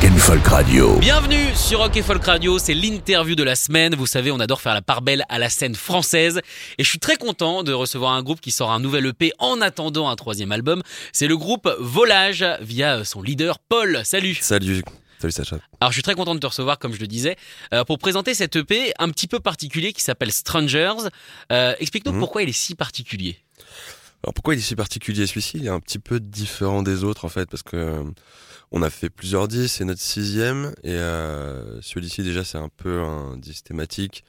Rock and Folk Radio. Bienvenue sur Rock et Folk Radio, c'est l'interview de la semaine. Vous savez, on adore faire la part belle à la scène française. Et je suis très content de recevoir un groupe qui sort un nouvel EP en attendant un troisième album. C'est le groupe Volage via son leader Paul. Salut Salut, salut Sacha. Alors je suis très content de te recevoir, comme je le disais, euh, pour présenter cet EP un petit peu particulier qui s'appelle Strangers. Euh, Explique-nous Mhm. pourquoi il est si particulier. Alors pourquoi il est si particulier celui-ci? Il est un petit peu différent des autres en fait parce que euh, on a fait plusieurs disques, c'est notre sixième et euh, celui-ci déjà c'est un peu un disque thématique,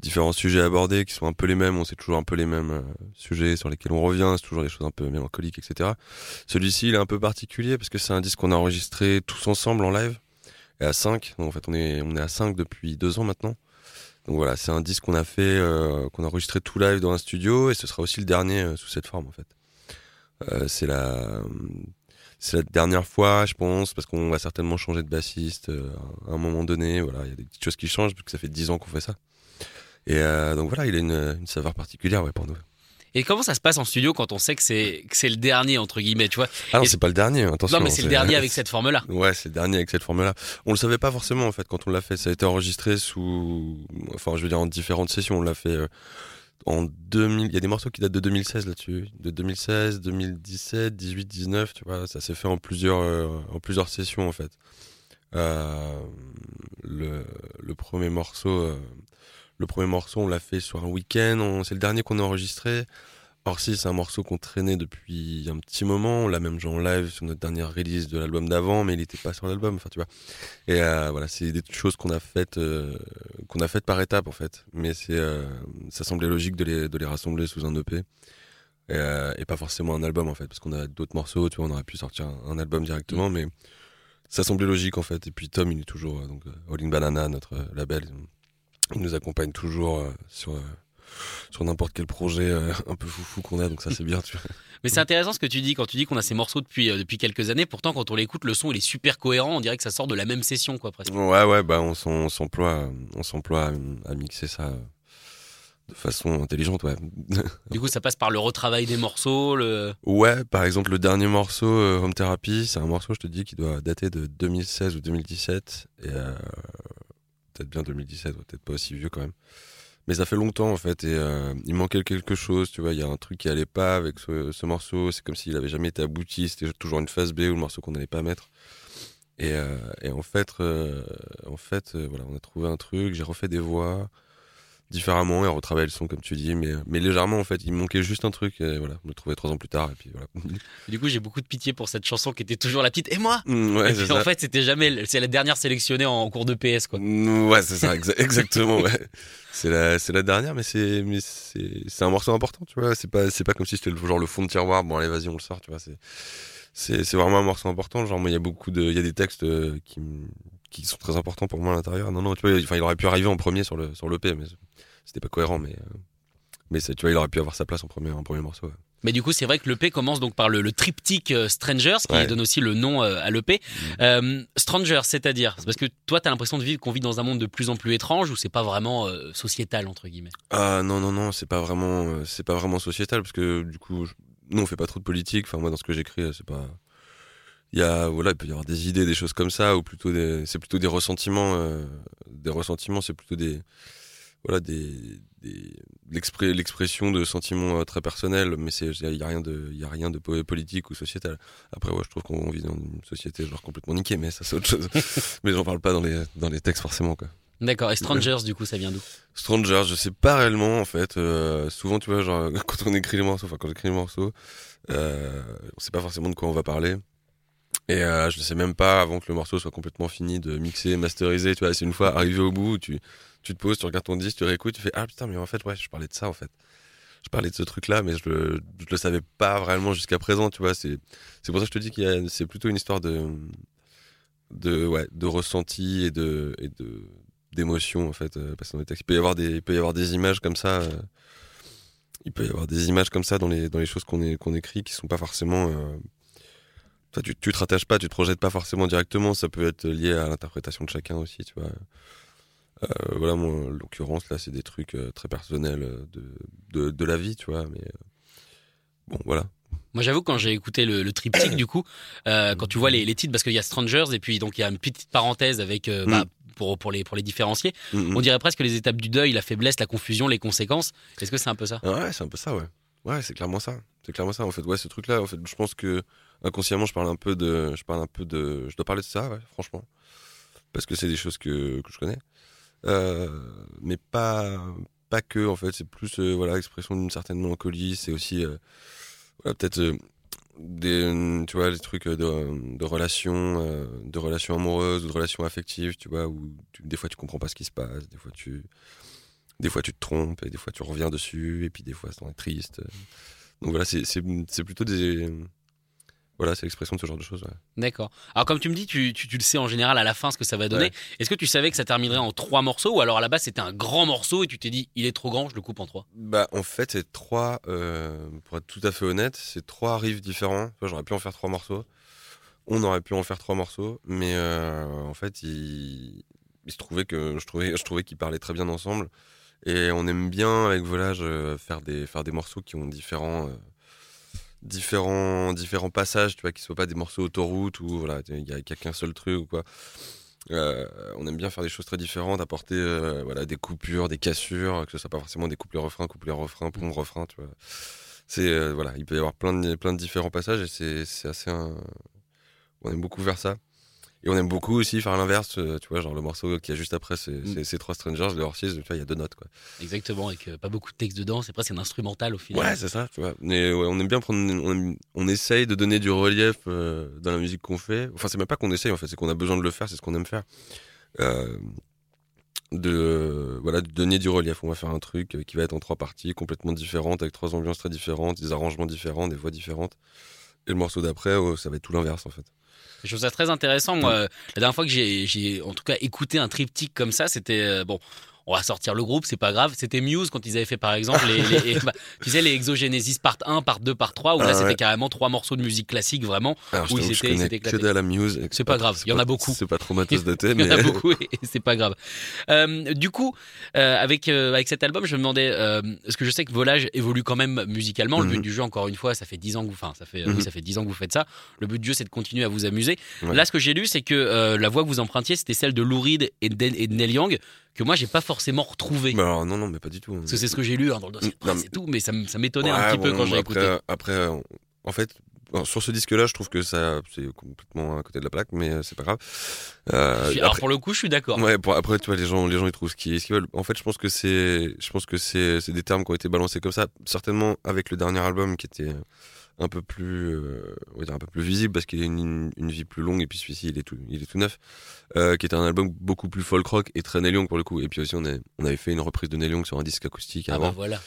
différents sujets abordés qui sont un peu les mêmes, on sait toujours un peu les mêmes euh, sujets sur lesquels on revient, c'est toujours des choses un peu mélancoliques etc. Celui-ci il est un peu particulier parce que c'est un disque qu'on a enregistré tous ensemble en live et à 5, donc en fait on est on est à 5 depuis deux ans maintenant. Donc voilà, c'est un disque qu'on a fait, euh, qu'on a enregistré tout live dans un studio, et ce sera aussi le dernier euh, sous cette forme en fait. Euh, c'est la, la dernière fois, je pense, parce qu'on va certainement changer de bassiste à un moment donné. Voilà, il y a des petites choses qui changent, parce que ça fait dix ans qu'on fait ça. Et donc voilà, il a une, saveur particulière pour nous. Et comment ça se passe en studio quand on sait que c'est que c'est le dernier entre guillemets, tu vois? Ah non, c'est pas le dernier, attention. Non mais c'est le dernier avec cette forme-là. Ouais, c'est le dernier avec cette forme-là. On le savait pas forcément en fait quand on l'a fait. Ça a été enregistré sous, enfin je veux dire en différentes sessions. On l'a fait euh, en 2000. Il y a des morceaux qui datent de 2016 là-dessus, de 2016, 2017, 18, 19. Tu vois, ça s'est fait en plusieurs, euh, en plusieurs sessions en fait. Euh, le, le premier morceau, euh, le premier morceau, on l'a fait sur un week-end. C'est le dernier qu'on a enregistré. Or si c'est un morceau qu'on traînait depuis un petit moment, on l'a même joué en live sur notre dernière release de l'album d'avant, mais il n'était pas sur l'album, enfin tu vois. Et euh, voilà, c'est des choses qu'on a faites, euh, qu'on a faites par étapes en fait. Mais c'est, euh, ça semblait logique de les, de les rassembler sous un EP. Et, et pas forcément un album en fait, parce qu'on a d'autres morceaux, tu vois, on aurait pu sortir un, un album directement, mais ça semblait logique en fait. Et puis Tom, il est toujours, donc All in Banana, notre label, il nous accompagne toujours euh, sur, euh, sur n'importe quel projet euh, un peu foufou qu'on a, donc ça c'est bien, tu vois. Mais c'est intéressant ce que tu dis quand tu dis qu'on a ces morceaux depuis euh, depuis quelques années. Pourtant quand on l'écoute, le son il est super cohérent. On dirait que ça sort de la même session quoi presque. Ouais, ouais, bah on s'emploie, on s'emploie à, à mixer ça de façon intelligente, ouais. Du coup ça passe par le retravail des morceaux. Le... ouais, par exemple, le dernier morceau, Home Therapy, c'est un morceau, je te dis, qui doit dater de 2016 ou 2017, et euh, peut-être bien 2017, ouais, peut-être pas aussi vieux quand même. Mais ça fait longtemps en fait, et euh, il manquait quelque chose, tu vois, il y a un truc qui allait pas avec ce, ce morceau, c'est comme s'il avait jamais été abouti, c'était toujours une phase B ou le morceau qu'on n'allait pas mettre. Et, euh, et en fait, euh, en fait voilà, on a trouvé un truc, j'ai refait des voix différemment et on retravaille le son comme tu dis, mais, mais légèrement en fait, il manquait juste un truc, et voilà, on le trouvait trois ans plus tard, et puis voilà. Du coup j'ai beaucoup de pitié pour cette chanson qui était toujours la petite. Et moi. Mm, ouais, Et puis, en ça. fait c'était jamais. C'est la dernière sélectionnée en cours de PS quoi. Mm, Ouais, c'est ça, exa- exactement. Ouais. C'est la, c'est la dernière, mais c'est, mais c'est, c'est un morceau important, tu vois. C'est pas, c'est pas comme si c'était le, genre le fond de tiroir. Bon, allez, vas-y, on le sort, tu vois. C'est, c'est, vraiment un morceau important. Genre, moi, il y a beaucoup de, il y a des textes euh, qui, qui sont très importants pour moi à l'intérieur. Non, non, tu vois, il aurait pu arriver en premier sur le, sur l'EP, mais c'était pas cohérent, mais, euh, mais tu vois, il aurait pu avoir sa place en premier, en premier morceau. ouais. Mais du coup, c'est vrai que l'EP commence donc par le, le triptyque euh, Strangers, qui Ouais. donne aussi le nom euh, à l'EP. Euh, Strangers, c'est-à-dire, c'est parce que toi, t'as l'impression de vivre qu'on vit dans un monde de plus en plus étrange ou c'est pas vraiment euh, sociétal entre guillemets? Ah non non non c'est pas vraiment euh, c'est pas vraiment sociétal parce que du coup je- nous on fait pas trop de politique enfin moi dans ce que j'écris c'est pas il y a voilà il peut y avoir des idées des choses comme ça ou plutôt des c'est plutôt des ressentiments euh, des ressentiments c'est plutôt des voilà des, des l'expression de sentiments euh, très personnels mais c'est il y a rien de il y a rien de po- politique ou sociétal après ouais je trouve qu'on vit dans une société genre complètement niquée mais ça c'est autre chose mais j'en parle pas dans les dans les textes forcément quoi D'accord. Et Strangers, du coup, ça vient d'où? Strangers, je sais pas réellement en fait. Euh, souvent, tu vois, genre quand on écrit les morceaux, enfin quand j'écris les morceaux, euh, on sait pas forcément de quoi on va parler. Et euh, je sais même pas avant que le morceau soit complètement fini de mixer, masteriser. Tu vois, c'est une fois arrivé au bout, tu tu te poses, tu regardes ton disque, tu réécoutes, tu fais ah putain mais en fait ouais, je parlais de ça en fait. je parlais de ce truc-là, mais je le, le savais pas vraiment jusqu'à présent, tu vois. C'est, c'est pour ça que je te dis a, c'est plutôt une histoire de, de, ouais, de ressenti et de, et de, d'émotion, en fait. euh, que dans les textes, il peut y avoir des, il peut y avoir des images comme ça. euh, il peut y avoir des images comme ça dans les, dans les choses qu'on, qu'on écrit qui sont pas forcément, tu, tu te rattaches pas, tu te projettes pas forcément directement. Ça peut être lié à l'interprétation de chacun aussi, tu vois. Euh, voilà, moi, en l'occurrence, là, c'est des trucs euh, très personnels euh, de, de, de la vie, tu vois. Mais bon, voilà. Moi, j'avoue, quand j'ai écouté le, le triptyque, du coup, euh, quand tu vois les, les titres, parce qu'il y a Strangers et puis donc il y a une petite parenthèse avec euh, bah, pour, pour, les, pour les différencier, Mm, mm. on dirait presque les étapes du deuil, la faiblesse, la confusion, les conséquences. Est-ce que c'est un peu ça? Ah Ouais, c'est un peu ça, ouais. Ouais, c'est clairement ça. C'est clairement ça, en fait. Ouais, ce truc-là, en fait, je pense que inconsciemment, je parle un peu de, je parle un peu de, je dois parler de ça, franchement, parce que c'est des choses que, que je connais, euh, mais pas, pas que, en fait. C'est plus, euh, voilà, l'expression d'une certaine mélancolie. C'est aussi, euh, voilà, peut-être euh, des, tu vois, des trucs de, de relations, de relations amoureuses ou de relations affectives, tu vois, où des fois tu comprends pas ce qui se passe, des fois tu, des fois tu te trompes, des fois tu reviens dessus, et puis des fois c'est triste. Donc voilà, c'est plutôt des. Voilà, c'est l'expression de ce genre de choses. ouais. D'accord. Alors, comme tu me dis, tu, tu, tu le sais en général à la fin ce que ça va donner. Ouais. Est-ce que tu savais que ça terminerait en trois morceaux ou alors à la base c'était un grand morceau et tu t'es dit il est trop grand, je le coupe en trois? Bah, en fait, c'est trois, euh, pour être tout à fait honnête, c'est trois riffs différents. J'aurais pu en faire trois morceaux. On aurait pu en faire trois morceaux, mais euh, en fait, il, il se trouvait que je trouvais, je trouvais qu'ils parlaient très bien ensemble. Et on aime bien avec Volage euh, faire des, faire des morceaux qui ont différents, différents, différents passages, tu vois, qui soient pas des morceaux autoroute où voilà, il y a, a qu'un seul truc ou quoi. Euh, on aime bien faire des choses très différentes, apporter euh, voilà des coupures, des cassures, que ce soit pas forcément des couplets refrains, couplets refrains, pompe refrain, tu vois. C'est euh, voilà, il peut y avoir plein de plein de différents passages et c'est c'est assez un... on aime beaucoup faire ça. Et on aime beaucoup aussi faire l'inverse, euh, tu vois, genre le morceau qui a juste après, c'est Mm. trois strangers, le hors tu vois, il y a deux notes quoi. Exactement, avec euh, pas beaucoup de texte dedans, c'est presque un instrumental au final. Ouais, c'est ça, tu vois. Mais ouais, on aime bien prendre, on, aime- on essaye de donner du relief euh, dans la musique qu'on fait. Enfin, c'est même pas qu'on essaye, en fait, c'est qu'on a besoin de le faire, c'est ce qu'on aime faire. Euh, de voilà, de donner du relief. On va faire un truc qui va être en trois parties, complètement différentes, avec trois ambiances très différentes, des arrangements différents, des voix différentes. Et le morceau d'après, oh, ça va être tout l'inverse, en fait. Je trouve ça très intéressant. Moi, euh, la dernière fois que j'ai, j'ai en tout cas écouté un triptyque comme ça, c'était euh, bon. On va sortir le groupe, c'est pas grave. C'était Muse quand ils avaient fait par exemple les, les- bah, tu sais les Exogenesis part 1, part 2, part 3 où là Ah c'était ouais. carrément trois morceaux de musique classique vraiment. Alors, que je c'était- connais c'était que dalle à Muse. C'est pas grave, il y en a beaucoup. C'est pas trop matos daté, Il y mais. en a beaucoup et c'est pas grave. Euh, du coup, euh, avec euh, avec cet album, je me demandais parce que je sais que Volage évolue quand même musicalement? Le but Mhm. du jeu, encore une fois, ça fait 10 ans que vous, enfin ça fait oui, Mhm. ça fait 10 ans que vous faites ça. Le but du jeu, c'est de continuer à vous amuser. Ouais. Là, ce que j'ai lu, c'est que la voix que vous empruntiez, c'était celle de Lou Reed et de, et de Neil Young que moi j'ai pas forcément retrouvé. Bah alors, non, non, mais pas du tout. Parce que c'est ce que j'ai lu hein, dans le dossier de presse et tout, mais ça, m'étonnait un petit peu quand j'ai écouté. Après, euh, en fait, sur ce disque-là, je trouve que ça, c'est complètement à côté de la plaque, mais euh, c'est pas grave. Euh, Alors après- pour le coup, je suis d'accord. Ouais, pour, après, tu vois, les gens, les gens, ils trouvent ce qu'ils veulent. En fait, je pense que c'est, je pense que c'est des termes qui ont été balancés comme ça. Certainement avec le dernier album qui était un peu plus, euh, on va dire un peu plus visible parce qu'il a une, une vie plus longue et puis celui-ci, il est tout, il est tout neuf, euh, qui était un album beaucoup plus folk rock et très Neil Young pour le coup. Et puis aussi, on, a, on avait fait une reprise de Neil Young sur un disque acoustique Ah avant. bah voilà.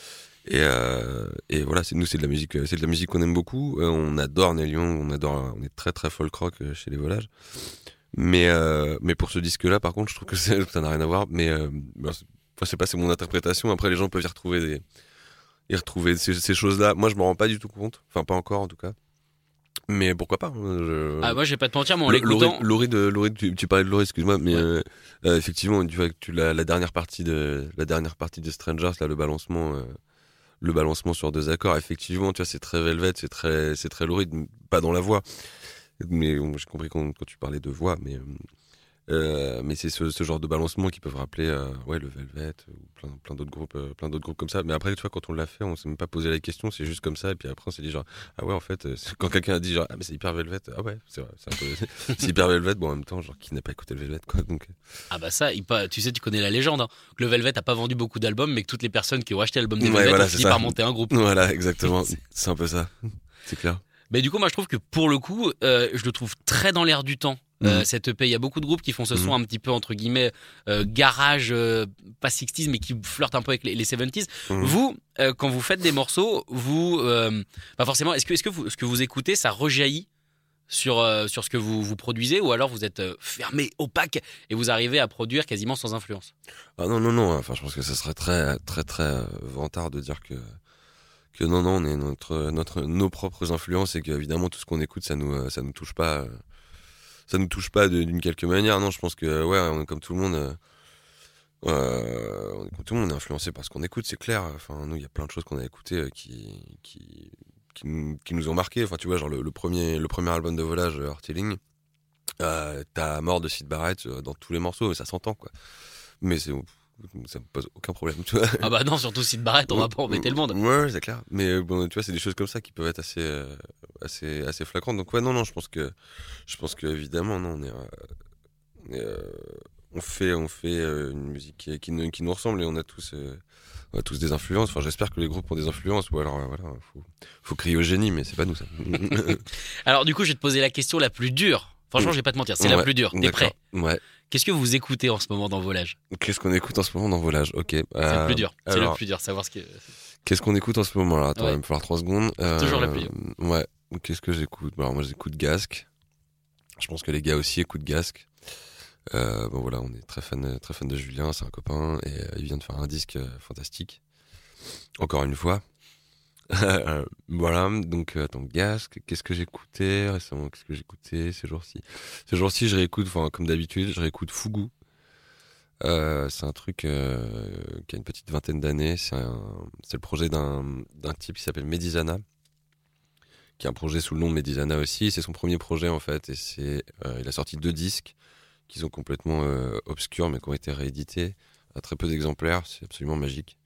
Et, euh, et voilà, c'est nous, c'est de la musique, c'est de la musique qu'on aime beaucoup. On adore Neil Young, on adore, on est très très folk rock chez les Volages. Mais mais pour ce disque-là, par contre, je trouve que ça n'a rien à voir. Mais euh, bah, c'est- enfin, je sais pas, c'est mon interprétation. Après, les gens peuvent y retrouver des, y retrouver ces, ces choses-là. Moi, je m'en rends pas du tout compte. Enfin, pas encore en tout cas. Mais pourquoi pas hein, je... Ah moi, je vais pas te mentir, mais en l'écoutant. Laurie, de, Laurie, tu, tu parlais de Laurie, excuse-moi, mais Ouais. euh, euh, effectivement, tu vois que tu la, la dernière partie de la dernière partie de Strangers, là, le balancement, euh, le balancement sur deux accords, effectivement, tu vois, c'est très Velvet, c'est très, c'est très Laurie, pas dans la voix, mais bon, j'ai compris quand, quand tu parlais de voix, mais euh, mais c'est ce, ce genre de balancement qui peuvent rappeler, euh, ouais, le Velvet ou plein, plein d'autres groupes, euh, plein d'autres groupes comme ça. Mais après, tu vois, quand on l'a fait, on s'est même pas posé la question, c'est juste comme ça, et puis après, on s'est dit genre, ah ouais, en fait, quand quelqu'un a dit genre, ah mais c'est hyper Velvet, ah ouais, c'est vrai, c'est hyper Velvet, bon, en même temps, genre, qui n'a pas écouté le Velvet, quoi, donc. Ah bah ça, il tu sais, tu connais la légende. Hein, que le Velvet a pas vendu beaucoup d'albums, mais que toutes les personnes qui ont acheté l'album des Ouais, Velvet voilà, ont fini par monter un groupe. Voilà, exactement, c'est un peu ça, c'est clair. Mais du coup, moi, je trouve que pour le coup, je le trouve très dans l'air du temps. Euh, Mhm. cette EP. Il y a beaucoup de groupes qui font ce son Mhm. un petit peu entre guillemets euh, garage, euh, pas 60s, mais qui flirtent un peu avec les, les 70s. Mhm. Vous, quand vous faites des morceaux, vous, pas forcément. Est-ce que, est-ce que vous, ce que vous écoutez, ça rejaillit sur euh, sur ce que vous vous produisez, ou alors vous êtes euh, fermé, opaque, et vous arrivez à produire quasiment sans influence? Ah non, non, non. Enfin, je pense que ce serait très, très, très euh, vantard de dire que, que non, non, on est notre, notre, nos propres influences et qu'évidemment, tout ce qu'on écoute, ça nous, ça nous touche pas, ça nous touche pas d'une quelque manière. Non, je pense que, ouais, on est comme tout le monde, euh, on est comme tout le monde, on est influencé par ce qu'on écoute, c'est clair. Enfin, nous, il y a plein de choses qu'on a écoutées euh, qui, qui, qui, nous, ont marqué. Enfin, tu vois, genre le, premier, le premier album de volage, euh, Artilling, euh, t'as mort de Sid Barrett dans tous les morceaux, et ça s'entend, quoi. Mais c'est, ça me pose aucun problème, tu vois. Ah bah non, surtout si de Barrett, on va pas embêter le monde. Ouais, c'est clair. Mais euh, bon, tu vois, c'est des choses comme ça qui peuvent être assez, euh, assez, assez flagrantes. Donc ouais, non, non, je pense que, je pense que évidemment, non, on est, euh, on, est, euh, on fait, on fait une musique qui, qui, nous, qui nous ressemble et on a tous, on a tous des influences. Enfin, j'espère que les groupes ont des influences. Ou alors, voilà, faut, faut crier au génie, mais c'est pas nous ça. Alors du coup, je vais te poser la question la plus dure. Franchement, je vais pas te mentir, c'est la plus dure. T'es prêt Ouais. Qu'est-ce que vous écoutez en ce moment dans Volage Qu'est-ce qu'on écoute en ce moment dans Volage Ok. C'est euh, le plus dur. C'est le plus dur, savoir ce que. Qu'est-ce qu'on écoute en ce moment là Attends, Ouais. il va me falloir 3 secondes. Toujours la Euh, pluie. Ouais. Qu'est-ce que j'écoute? Alors moi j'écoute Gasque. Je pense que les gars aussi écoutent Gasque. Euh, bon voilà, on est très fan, très fan de Julien, c'est un copain et euh, il vient de faire un disque euh, fantastique. Encore une fois. Euh, voilà, donc euh, attends, Gasque. Qu'est-ce que j'écoutais récemment? Qu'est-ce que j'écoutais ces jours-ci? Ces jours-ci, je réécoute, enfin comme d'habitude, je réécoute Fugu. Euh, c'est un truc qui a une petite vingtaine d'années. C'est le projet d'un type qui s'appelle Medizana, qui a un projet sous le nom de Medizana aussi. C'est son premier projet en fait, et c'est il a sorti deux disques qui sont complètement obscurs mais qui ont été réédités à très peu d'exemplaires. C'est absolument magique.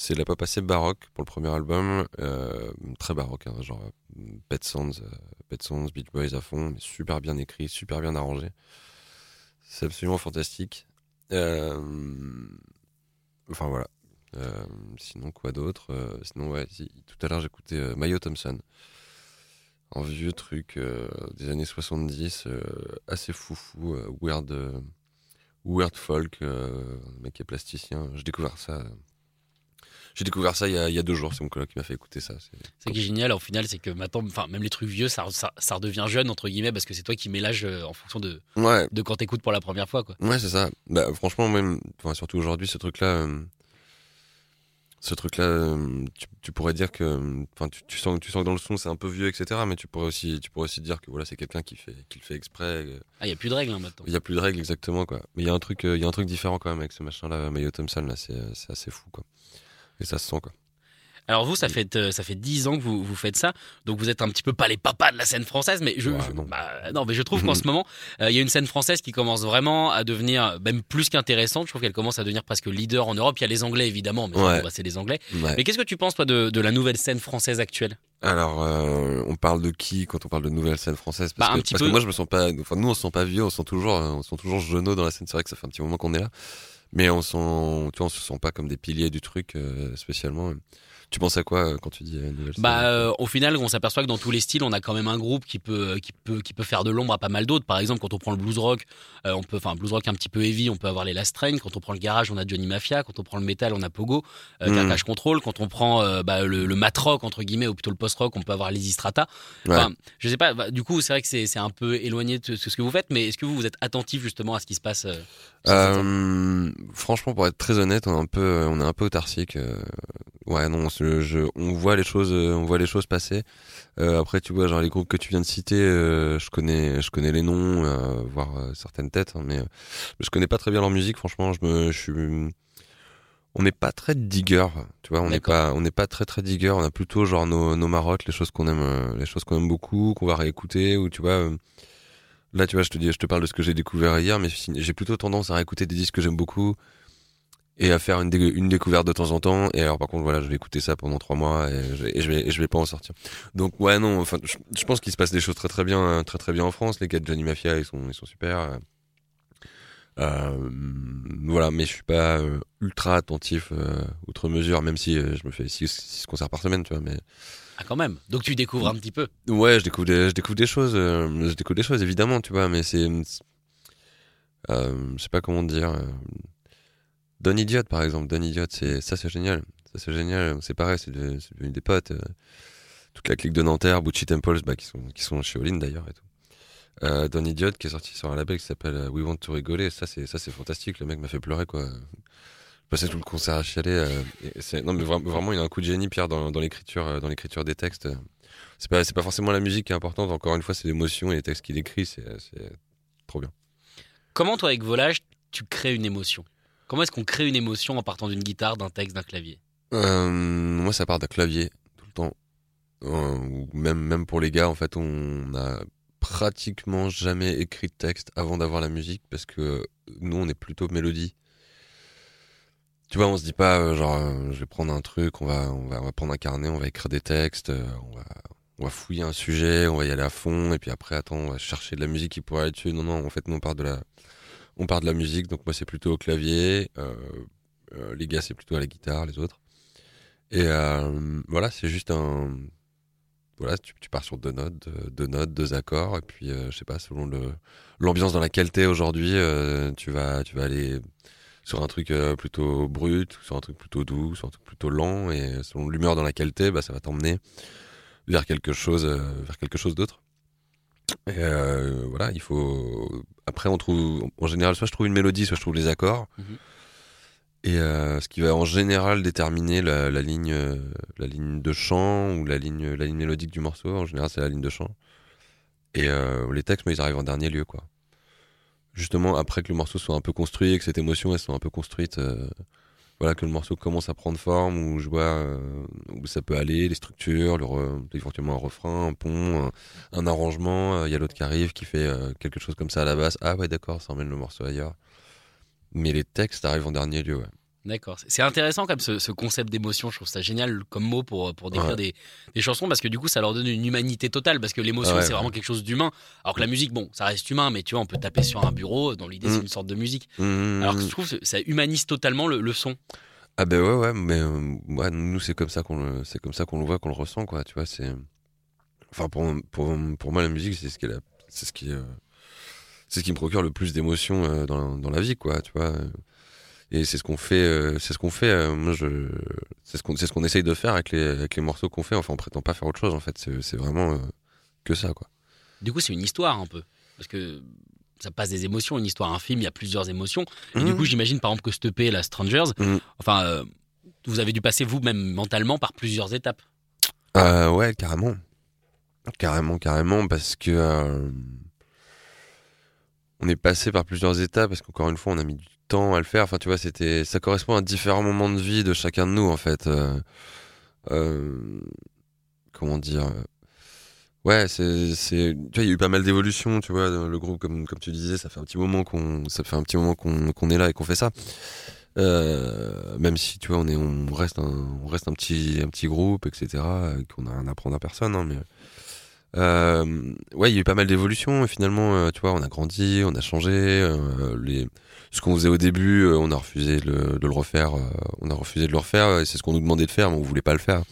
C'est la pop assez baroque pour le premier album, euh, très baroque, hein, genre euh, Pet Sounds, euh, Pet Sounds, Beach Boys à fond, super bien écrit, super bien arrangé. C'est absolument fantastique. Enfin voilà. Sinon quoi d'autre Sinon ouais, tout à l'heure j'écoutais Mayo Thompson. Un vieux truc des années 70, euh, assez foufou, weird, weird folk, le mec qui est plasticien. J'ai découvert ça. J'ai découvert ça il y, a, il y a deux jours, c'est mon collègue qui m'a fait écouter ça. c'est- Ce qui est génial, au final, c'est que maintenant, enfin, même les trucs vieux, ça, ça, ça redevient jeune, entre guillemets, parce que c'est toi qui mélanges euh, en fonction de, Ouais, de quand t'écoutes pour la première fois, quoi. Ouais, c'est ça. Bah, franchement, même, enfin, surtout aujourd'hui, ce truc-là, euh, ce truc-là, euh, tu, tu pourrais dire que, enfin, tu, tu sens, tu sens que dans le son, c'est un peu vieux, etc. Mais tu pourrais aussi, tu pourrais aussi dire que voilà, c'est quelqu'un qui fait, qui le fait exprès. Ah, il y a plus de règles hein, maintenant. Il y a plus de règles exactement, quoi. Mais il y a un truc, euh, y a un truc différent quand même avec ce machin-là, Mayo Thompson, là, c'est, c'est assez fou, quoi. Et ça se sent, quoi. Alors vous, ça fait euh, ça fait dix ans que vous, vous faites ça, donc vous êtes un petit peu pas les papas de la scène française, mais je, Ouais, je- non. bah, non, mais je trouve qu'en ce moment, euh, il y a une scène française qui commence vraiment à devenir même plus qu'intéressante. Je trouve qu'elle commence à devenir presque leader en Europe. Il y a les Anglais évidemment, mais Ouais. bah, c'est les Anglais. Ouais. Mais qu'est-ce que tu penses toi de, de la nouvelle scène française actuelle? Alors, euh, on parle de qui quand on parle de nouvelle scène française? Parce, Bah, un que, petit parce peu. que moi, je me sens pas. Enfin, nous, on se sent pas vieux, on se sent toujours, euh, on se sent toujours dans la scène. C'est vrai que ça fait un petit moment qu'on est là, mais on tu vois, on se sent pas comme des piliers du truc euh, spécialement. Tu penses à quoi euh, quand tu dis euh, nouvelle Bah, euh, au final, on s'aperçoit que dans tous les styles, on a quand même un groupe qui peut, qui peut, qui peut faire de l'ombre à pas mal d'autres. Par exemple, quand on prend le blues rock, euh, on peut, enfin, blues rock un petit peu heavy, on peut avoir les Last Train. Quand on prend le garage, on a Johnny Mafia. Quand on prend le metal, on a Pogo, euh, Mm. Carcass Control. Quand on prend euh, bah, le, le mat rock entre guillemets ou plutôt le post rock, on peut avoir les Strata. Ouais. Enfin, je sais pas. bah, du coup, c'est vrai que c'est, c'est un peu éloigné de ce que vous faites, mais est-ce que vous vous êtes attentif justement à ce qui se passe euh, Euh, franchement, pour être très honnête, on est un peu, euh, on est un peu autarcique. euh, ouais, non, on je, on voit les choses, euh, on voit les choses passer. Euh, après, tu vois, genre les groupes que tu viens de citer, euh, je connais, je connais les noms, euh, voire certaines têtes, hein, mais je connais pas très bien leur musique. Franchement, je me, je suis, on n'est pas très digger, tu vois, on n'est pas, on n'est pas très très digger. On a plutôt genre nos, nos marottes, les choses qu'on aime, les choses qu'on aime beaucoup, qu'on va réécouter, ou tu vois. Là, tu vois, je te dis, je te parle de ce que j'ai découvert hier, mais j'ai plutôt tendance à réécouter des disques que j'aime beaucoup et à faire une, dé- une découverte de temps en temps. Et alors, par contre, voilà, je vais écouter ça pendant trois mois et je, et je vais, et je vais pas en sortir. Donc, ouais, non, enfin, je, je pense qu'il se passe des choses très très bien, euh, très très bien en France. Les gars de Johnny Mafia, ils sont, ils sont super. euh. Euh, voilà, mais je suis pas euh, ultra attentif euh, outre mesure, même si euh, je me fais six, concerts par semaine, tu vois. Mais Ah, quand même. Donc tu découvres un petit peu. Ouais, je découvre des, je découvre des choses, je découvre des choses évidemment, tu vois, mais c'est, je sais pas comment dire. Don Idiot par exemple, Don Idiot, c'est ça, c'est génial, ça c'est génial, c'est pareil, c'est de- c'est devenu des potes. euh, toute la clique de Nanterre, Bucci Temples, bah, qui sont, qui sont chez Olin d'ailleurs et tout. Euh, Don Idiot qui est sorti sur un label qui s'appelle euh, We Want to Rigoler, ça c'est, ça c'est fantastique, le mec m'a fait pleurer quoi. Je passais tout le concert à chialer. euh, non mais vra- vraiment, il a un coup de génie, Pierre, dans, l'écriture, dans l'écriture des textes. C'est pas, pas forcément la musique qui est importante. Encore une fois, c'est l'émotion et les textes qu'il écrit. C'est trop bien. Comment toi avec Volage tu crées une émotion? Comment est-ce qu'on crée une émotion en partant d'une guitare, d'un texte, d'un clavier? Euh, moi, ça part d'un clavier tout le temps. Euh, même, même pour les gars, en fait, on a pratiquement jamais écrit de texte avant d'avoir la musique parce que nous, on est plutôt mélodie. Tu vois, on se dit pas euh, genre, je vais prendre un truc, on va, on va, on va prendre un carnet, on va écrire des textes, on va, on va fouiller un sujet, on va y aller à fond, et puis après, attends, on va chercher de la musique qui pourrait aller dessus. Non, non, en fait, nous, on part de la, on part de la musique. Donc moi, c'est plutôt au clavier. euh, euh, les gars, c'est plutôt à la guitare, les autres. Et euh, voilà, c'est juste un. Voilà, tu, pars sur deux notes, deux, notes, deux accords, et puis je sais pas, selon l'ambiance dans laquelle t'es aujourd'hui, tu vas tu vas aller sur un truc plutôt brut, sur un truc plutôt doux, sur un truc plutôt lent, et selon l'humeur dans laquelle t'es, bah ça va t'emmener vers quelque chose, vers quelque chose d'autre. Et euh, voilà, il faut. Après, on trouve en général, soit je trouve une mélodie, soit je trouve les accords. Mhm. Et euh, ce qui va en général déterminer la, la ligne, la ligne de chant ou la ligne, la ligne mélodique du morceau. En général, c'est la ligne de chant. Et euh, les textes, moi, ils arrivent en dernier lieu, quoi. Justement, après que le morceau soit un peu construit et que cette émotion, elle soit un peu construite, voilà, que le morceau commence à prendre forme, où je vois euh, où ça peut aller, les structures, le re- éventuellement un refrain, un pont, un, arrangement. Il y a l'autre qui arrive, qui fait euh, quelque chose comme ça à la basse. Ah ouais, d'accord, ça emmène le morceau ailleurs. Mais les textes arrivent en dernier lieu, ouais. D'accord. C'est intéressant comme ce, ce concept d'émotion. Je trouve ça génial comme mot pour, pour décrire Ouais. des, des chansons parce que du coup, ça leur donne une humanité totale parce que l'émotion, ouais, c'est ouais. vraiment quelque chose d'humain. Alors que la musique, bon, ça reste humain, mais tu vois, on peut taper sur un bureau. Dans l'idée, c'est Mm. une sorte de musique. Mmh. Alors que je trouve ça humanise totalement le, le son. Ah ben ouais ouais mais euh, nous c'est comme ça qu'on le c'est comme ça qu'on le voit qu'on le ressent quoi tu vois c'est enfin pour, pour pour moi la musique c'est ce qui est la- c'est ce qui euh, c'est ce qui me procure le plus d'émotions euh, dans dans la vie quoi tu vois et c'est ce qu'on fait euh, c'est ce qu'on fait euh, moi je c'est ce qu'on c'est ce qu'on essaye de faire avec les avec les morceaux qu'on fait enfin on prétend pas faire autre chose en fait c'est vraiment euh, que ça quoi Du coup, c'est une histoire un peu. Parce que ça passe des émotions. Une histoire, un film, il y a plusieurs émotions. Et du Mhm. coup, j'imagine par exemple que EP, la Strangers, Mhm. enfin, vous avez dû passer vous-même mentalement par plusieurs étapes. Ouais, carrément. Carrément, carrément, parce que on est passé par plusieurs étapes, parce qu'encore une fois, on a mis du temps à le faire. Enfin, tu vois, c'était, ça correspond à différents moments de vie de chacun de nous, en fait. Euh, euh, comment dire euh, Ouais, c'est, c'est, tu vois, il y a eu pas mal d'évolutions, tu vois, le groupe, comme, comme tu disais, ça fait un petit moment qu'on, ça fait un petit moment qu'on, qu'on est là et qu'on fait ça. Même si tu vois on est on reste un on reste un petit un petit groupe etc qu'on a rien à apprendre à personne hein, mais euh, ouais il y a eu pas mal d'évolutions finalement euh, tu vois on a grandi on a changé euh, les ce qu'on faisait au début euh, on a refusé de le, refaire euh, on a refusé de le refaire et c'est ce qu'on nous demandait de faire mais on voulait pas le faire.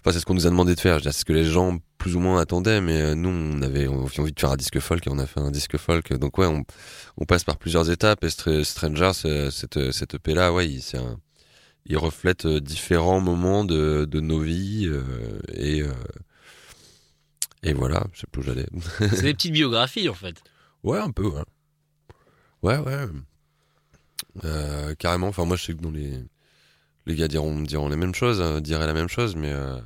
Enfin c'est ce qu'on nous a demandé de faire c'est ce que les gens plus ou moins attendaient mais nous on avait envie de faire un disque folk et on a fait un disque folk. Donc ouais on on passe par plusieurs étapes et Str- Stranger, cette, cette EP là, ouais, c'est un- il reflète différents moments de, de nos vies euh, et, euh, et voilà, je sais plus où j'allais. C'est des petites biographies en fait. ouais, un peu, ouais. Ouais, ouais. Euh, carrément, enfin, moi je sais que dans les. Les gars diront, diront les mêmes choses, euh, diraient la même chose, mais euh,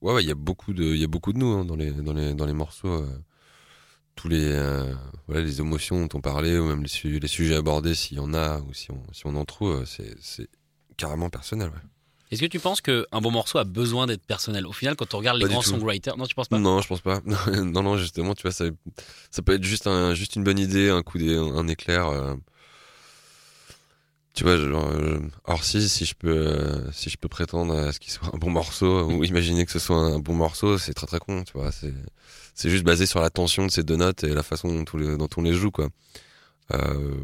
ouais, ouais, il y a beaucoup de, il y a beaucoup de nous hein, dans les, dans les, dans les morceaux. euh, tous les, voilà, les émotions dont on parlait, ou même les, su- les sujets abordés, s'il y en a, ou si on, si on en trouve, c'est, c'est carrément personnel. Ouais. Est-ce que tu penses qu'un bon morceau a besoin d'être personnel? Au final, quand on regarde les Pas grands songwriters, non, tu penses pas? Non, je pense pas. non, non, justement, tu vois, ça, ça peut être juste, un, juste une bonne idée, un coup d'é- un éclair. euh. tu vois, genre, euh, alors si, si je peux, euh, si je peux prétendre à ce qu'il soit un bon morceau ou imaginer que ce soit un bon morceau, c'est très très con, tu vois. C'est, c'est juste basé sur la tension de ces deux notes et la façon dont on les, dont on les joue, quoi. Euh,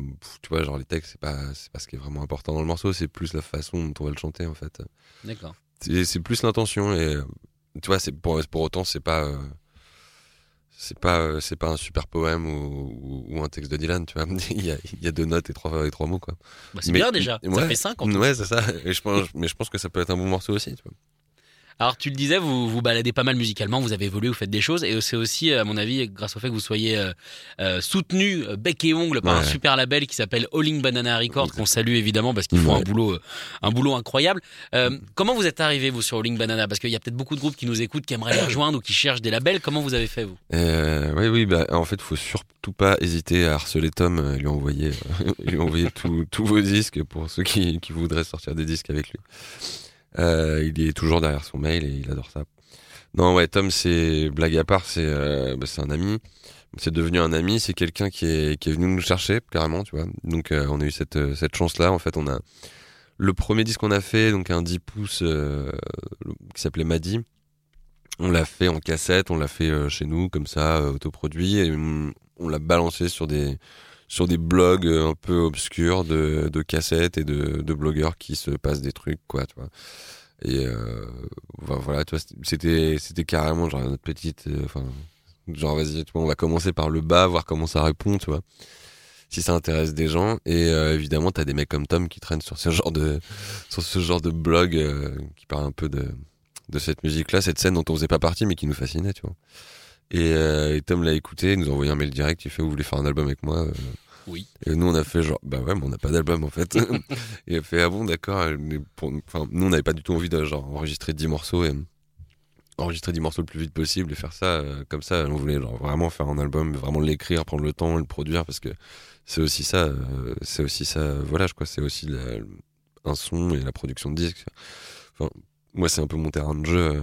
tu vois, genre les textes, c'est pas, c'est pas ce qui est vraiment important dans le morceau, c'est plus la façon dont on va le chanter, en fait. D'accord. C'est c'est plus l'intention et euh, tu vois, c'est pour, pour autant, c'est pas. euh, c'est pas, euh, c'est pas un super poème ou, ou- ou un texte de Dylan, tu vois. il, y a, il y a deux notes et trois, et trois mots, quoi. Bah, c'est Mais- bien déjà. Ça fait 5 en. Ouais, c'est ça. Et je pense, mais je pense que ça peut être un bon morceau aussi, tu vois. Alors tu le disais, vous vous baladez pas mal musicalement, vous avez évolué, vous faites des choses, et c'est aussi, à mon avis, grâce au fait que vous soyez euh, euh, soutenu euh, bec et ongle par un super label qui s'appelle Alling Banana Records, qu'on salue évidemment parce qu'ils font Ouais. un boulot, un boulot incroyable. Euh, comment vous êtes arrivé vous sur Alling Banana? Parce qu'il y a peut-être beaucoup de groupes qui nous écoutent, qui aimeraient les rejoindre ou qui cherchent des labels. Comment vous avez fait vous? Oui, oui, bah, en fait, faut surtout pas hésiter à harceler Tom, lui envoyer, lui envoyer tous tous vos disques pour ceux qui, qui voudraient sortir des disques avec lui. Euh, il est toujours derrière son mail et il adore ça. Non, ouais, Tom, c'est blague à part, c'est euh, bah, un ami. C'est devenu un ami, c'est quelqu'un qui est, qui est venu nous chercher carrément, tu vois. Donc euh, on a eu cette, euh, cette chance-là. En fait, on a le premier disque qu'on a fait, donc un 10 pouces euh, qui s'appelait Maddy. On l'a fait en cassette, on l'a fait chez nous comme ça, autoproduit, et on l'a balancé sur des sur des blogs euh, un peu obscurs de, de cassettes et de, de blogueurs qui se passent des trucs, quoi, tu vois. Et euh, vo- voilà, tu c'était c'était carrément genre notre petite, euh, enfin, genre vas-y, tu vois, on va commencer par le bas, voir comment ça répond, tu vois. Si ça intéresse des gens, et euh, évidemment, t'as des mecs comme Tom qui traînent sur ce genre de sur ce genre de blog euh, qui parle un peu de de cette musique-là, cette scène dont on faisait pas partie, mais qui nous fascinait, tu vois. Et, euh, et Tom l'a écouté, il nous a envoyé un mail direct, il fait Vous voulez faire un album avec moi Euh, Oui. Et nous, on a fait genre Bah ouais, mais on n'a pas d'album en fait. et il a fait Ah bon, d'accord. Enfin, nous, on n'avait pas du tout envie de genre enregistrer 10 morceaux et enregistrer 10 morceaux le plus vite possible et faire ça euh, comme ça. On voulait genre vraiment faire un album, vraiment l'écrire, prendre le temps, le produire parce que c'est aussi ça, euh, c'est aussi ça, voilà, je crois, c'est aussi la- un son et la production de disques. Enfin, moi, c'est un peu mon terrain de jeu, euh,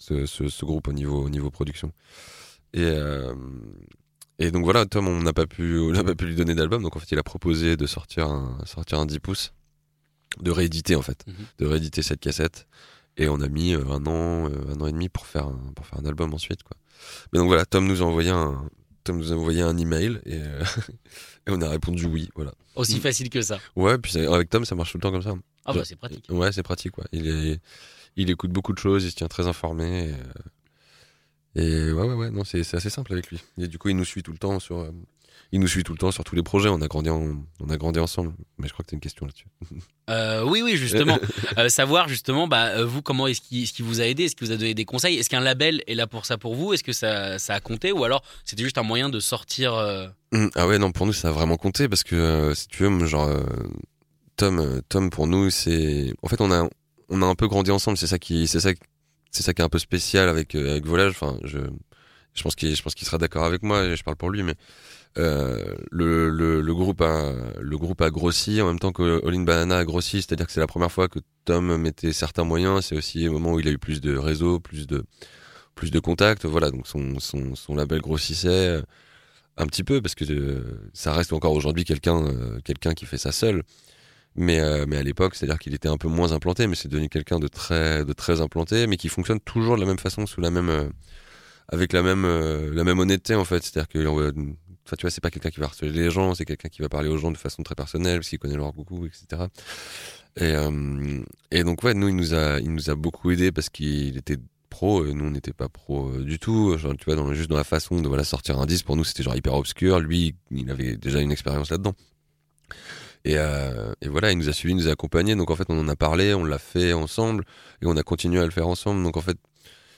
ce, ce, ce groupe au niveau, au niveau production. Et, euh, et donc voilà, Tom, on n'a pas pu, on pas pu lui donner d'album, donc en fait, il a proposé de sortir un, sortir un 10 pouces, de rééditer en fait, Mhm. de rééditer cette cassette. Et on a mis euh, un an, euh, un an et demi pour faire un, pour faire un album ensuite, quoi. Mais donc voilà, Tom nous a envoyé un, Tom nous a envoyé un email et, euh, et on a répondu oui, voilà. Aussi facile que ça. Ouais, puis avec Tom, ça marche tout le temps comme ça. Ah bah c'est pratique. Ouais, c'est pratique, quoi. Il est, il écoute beaucoup de choses, il se tient très informé. Et, euh, et ouais, ouais, ouais, non, c'est assez simple avec lui. Et du coup, il nous suit tout le temps sur, euh, il nous suit tout le temps sur tous les projets. On a grandi, en- on a grandi ensemble. Mais je crois que t'as une question là-dessus. Euh, oui, oui, justement. Euh, savoir justement, bah, vous, comment est-ce qu'il vous a aidé? Est-ce qu'il vous a donné des conseils? Est-ce qu'un label est là pour ça pour vous? Est-ce que ça, ça a compté? Ou alors c'était juste un moyen de sortir Hum, Ah ouais, non, pour nous, ça a vraiment compté parce que si tu veux, genre, Tom, Tom, pour nous, c'est, en fait, on a, on a un peu grandi ensemble. C'est ça qui, c'est ça, c'est ça qui est un peu spécial avec euh, avec Volage. Enfin, je, je pense qu'il, je pense qu'il sera d'accord avec moi. et Je parle pour lui, mais euh, le, le, le groupe a, le groupe a grossi en même temps que All in Banana a grossi. C'est-à-dire que c'est la première fois que Tom mettait certains moyens. C'est aussi le moment où il a eu plus de réseaux, plus de, plus de contacts. Voilà, donc son, son, son label grossissait un petit peu parce que euh, ça reste encore aujourd'hui quelqu'un euh, quelqu'un qui fait ça seul mais euh, mais à l'époque c'est à dire qu'il était un peu moins implanté mais c'est devenu quelqu'un de très de très implanté mais qui fonctionne toujours de la même façon sous la même euh, avec la même euh, la même honnêteté en fait. C'est à dire que enfin tu vois c'est pas quelqu'un qui va harceler les gens c'est quelqu'un qui va parler aux gens de façon très personnelle qu'il connaît leur coucou etc et et donc ouais nous il nous a il nous a beaucoup aidé parce qu'il était pro et nous on n'était pas pro du tout. Genre tu vois juste dans la façon de voilà sortir un disque pour nous c'était genre hyper obscur. Lui il avait déjà une expérience là-dedans et, euh, et voilà il nous a suivis il nous a accompagnés. Donc en fait on en a parlé on l'a fait ensemble et on a continué à le faire ensemble. Donc en fait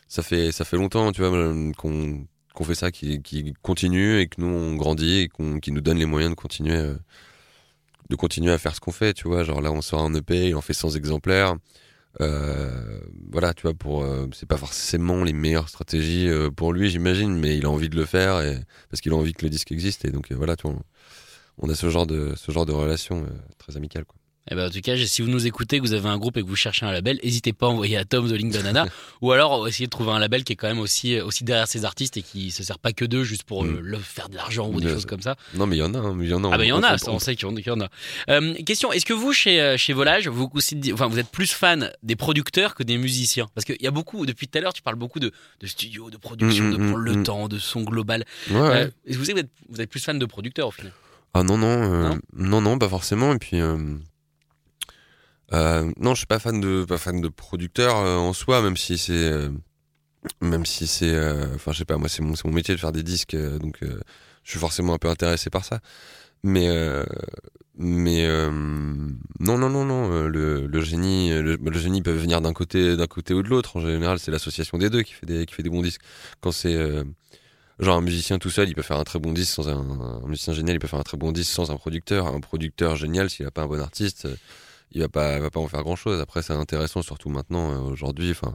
ça fait ça fait longtemps tu vois euh, qu'on fait ça qui, qui continue et que nous on grandit et qu'on nous donne les moyens de continuer euh, de continuer à faire ce qu'on fait tu vois. Genre là on sort un EP il en fait 100 exemplaires. Voilà, tu vois, pour c'est pas forcément les meilleures stratégies pour lui, j'imagine, mais il a envie de le faire et parce qu'il a envie que le disque existe et donc voilà, tu vois, on, on a ce genre de ce genre de relation euh, très amicale quoi. Eh ben, en tout cas, si vous nous écoutez, que vous avez un groupe et que vous cherchez un label, n'hésitez pas à envoyer à Tom The Link Banana ou alors essayez de trouver un label qui est quand même aussi, aussi derrière ses artistes et qui se sert pas que d'eux juste pour euh, Mm. le faire de l'argent ou des choses comme ça. Non, mais il y en a, hein, il y en a. Ah ben il y en a, on- sait qu'il y en- a. Euh, question, est-ce que vous chez euh, chez Volage, vous enfin vous êtes plus fan des producteurs que des musiciens? Parce qu'il y a beaucoup, depuis tout à l'heure, tu parles beaucoup de, de studio, de production, Mm, de mm, prendre le temps, de son global. Ouais. Euh, est-ce que vous, savez que vous êtes, vous êtes plus fan de producteurs au final? Ah non non, euh, Non non non pas forcément et puis euh, euh, non je suis pas fan de pas fan de producteur euh, en soi même si c'est euh, même si c'est, euh, enfin, je sais pas, moi, c'est mon, c'est mon métier de faire des disques, euh, donc euh, je suis forcément un peu intéressé par ça. Mais, euh, mais euh, non, non, non, non, euh, le, le génie, le, le génie peut venir d'un côté, d'un côté ou de l'autre. En général, c'est l'association des deux qui fait des, qui fait des bons disques. Quand c'est euh, genre un musicien tout seul, il peut faire un très bon disque sans un, un musicien génial, il peut faire un très bon disque sans un producteur. Un producteur génial, s'il a pas un bon artiste, il va pas, va pas en faire grand chose. Après, c'est intéressant, surtout maintenant, euh, aujourd'hui, enfin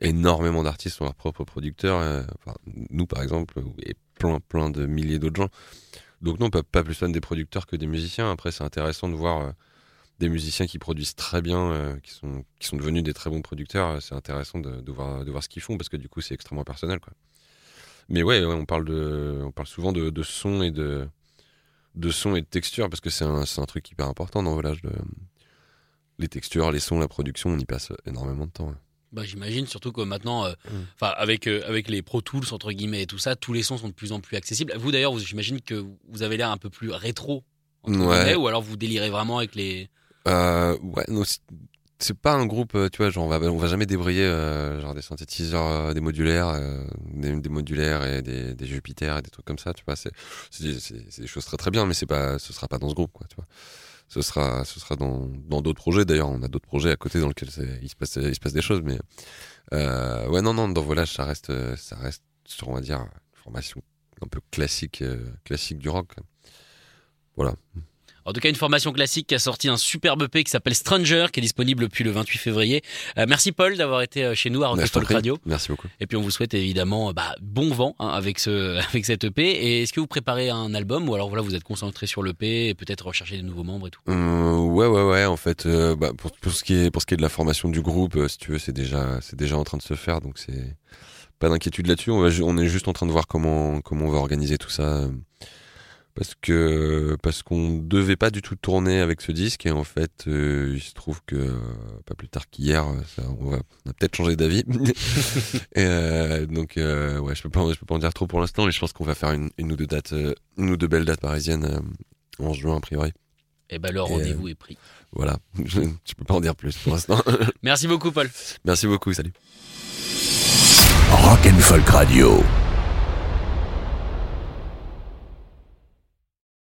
énormément d'artistes sont leurs propres producteurs. euh, nous, par exemple, et plein, plein de milliers d'autres gens. Donc non, pas, pas plus fan des producteurs que des musiciens. Après, c'est intéressant de voir euh, des musiciens qui produisent très bien, qui, sont, qui sont devenus des très bons producteurs. C'est intéressant de, de voir, de voir ce qu'ils font parce que du coup, c'est extrêmement personnel. Quoi. Mais ouais, ouais, on, parle de, on parle souvent de, de son et de, de son et de texture parce que c'est un, c'est un truc hyper important dans le volage. De, les textures, les sons, la production, on y passe énormément de temps. ouais. Bah, j'imagine surtout que maintenant, euh, Mm. enfin avec euh, avec les Pro Tools entre guillemets et tout ça, tous les sons sont de plus en plus accessibles. Vous d'ailleurs, vous- j'imagine que vous avez l'air un peu plus rétro, entre Ouais. guillemets, ou alors vous délirez vraiment avec les. Euh, ouais, non, c'est- pas un groupe, euh, tu vois, genre on va, va jamais débrayer euh, genre des synthétiseurs, euh, des modulaires, des, des modulaires et des, des et des trucs comme ça, tu vois. C'est des, choses très très bien, mais c'est pas, ce sera pas dans ce groupe, quoi, tu vois. Ce sera, ce sera dans d'autres projets. D'ailleurs, on a d'autres projets à côté dans lesquels il se passe, des choses, mais ouais, non, non, dans Volage, ça reste, ça reste on va dire, une formation un peu classique, classique du rock. Voilà. En tout cas, une formation classique qui a sorti un superbe EP qui s'appelle Stranger, qui est disponible depuis le 28 février. Euh, merci Paul d'avoir été euh, chez nous à Rock Ouais, je t'en Folk prie. Radio. Merci beaucoup. Et puis on vous souhaite évidemment bah, bon vent hein, avec ce avec cet EP. Et est-ce que vous préparez un album ou alors voilà vous êtes concentré sur l'EP et peut-être rechercher des nouveaux membres et tout? Euh, ouais, ouais, ouais. En fait, euh, bah, pour, pour ce qui est pour ce qui est de la formation du groupe, si tu veux, c'est déjà c'est déjà en train de se faire, donc c'est pas d'inquiétude là-dessus. On, va on est juste en train de voir comment comment on va organiser tout ça, parce que parce qu'on devait pas du tout tourner avec ce disque et en fait, euh, il se trouve que euh, pas plus tard qu'hier, euh, ça, on, va, on a peut-être changé d'avis. et euh, donc ouais, ouais, je peux pas je peux pas en dire trop pour l'instant, mais je pense qu'on va faire une, une ou deux dates, une ou deux belles dates parisiennes euh, en juin a priori. Et ben le rendez-vous est pris. Voilà, je, je peux pas en dire plus pour l'instant. Merci beaucoup Paul. Merci beaucoup, salut. Rock and Folk Radio.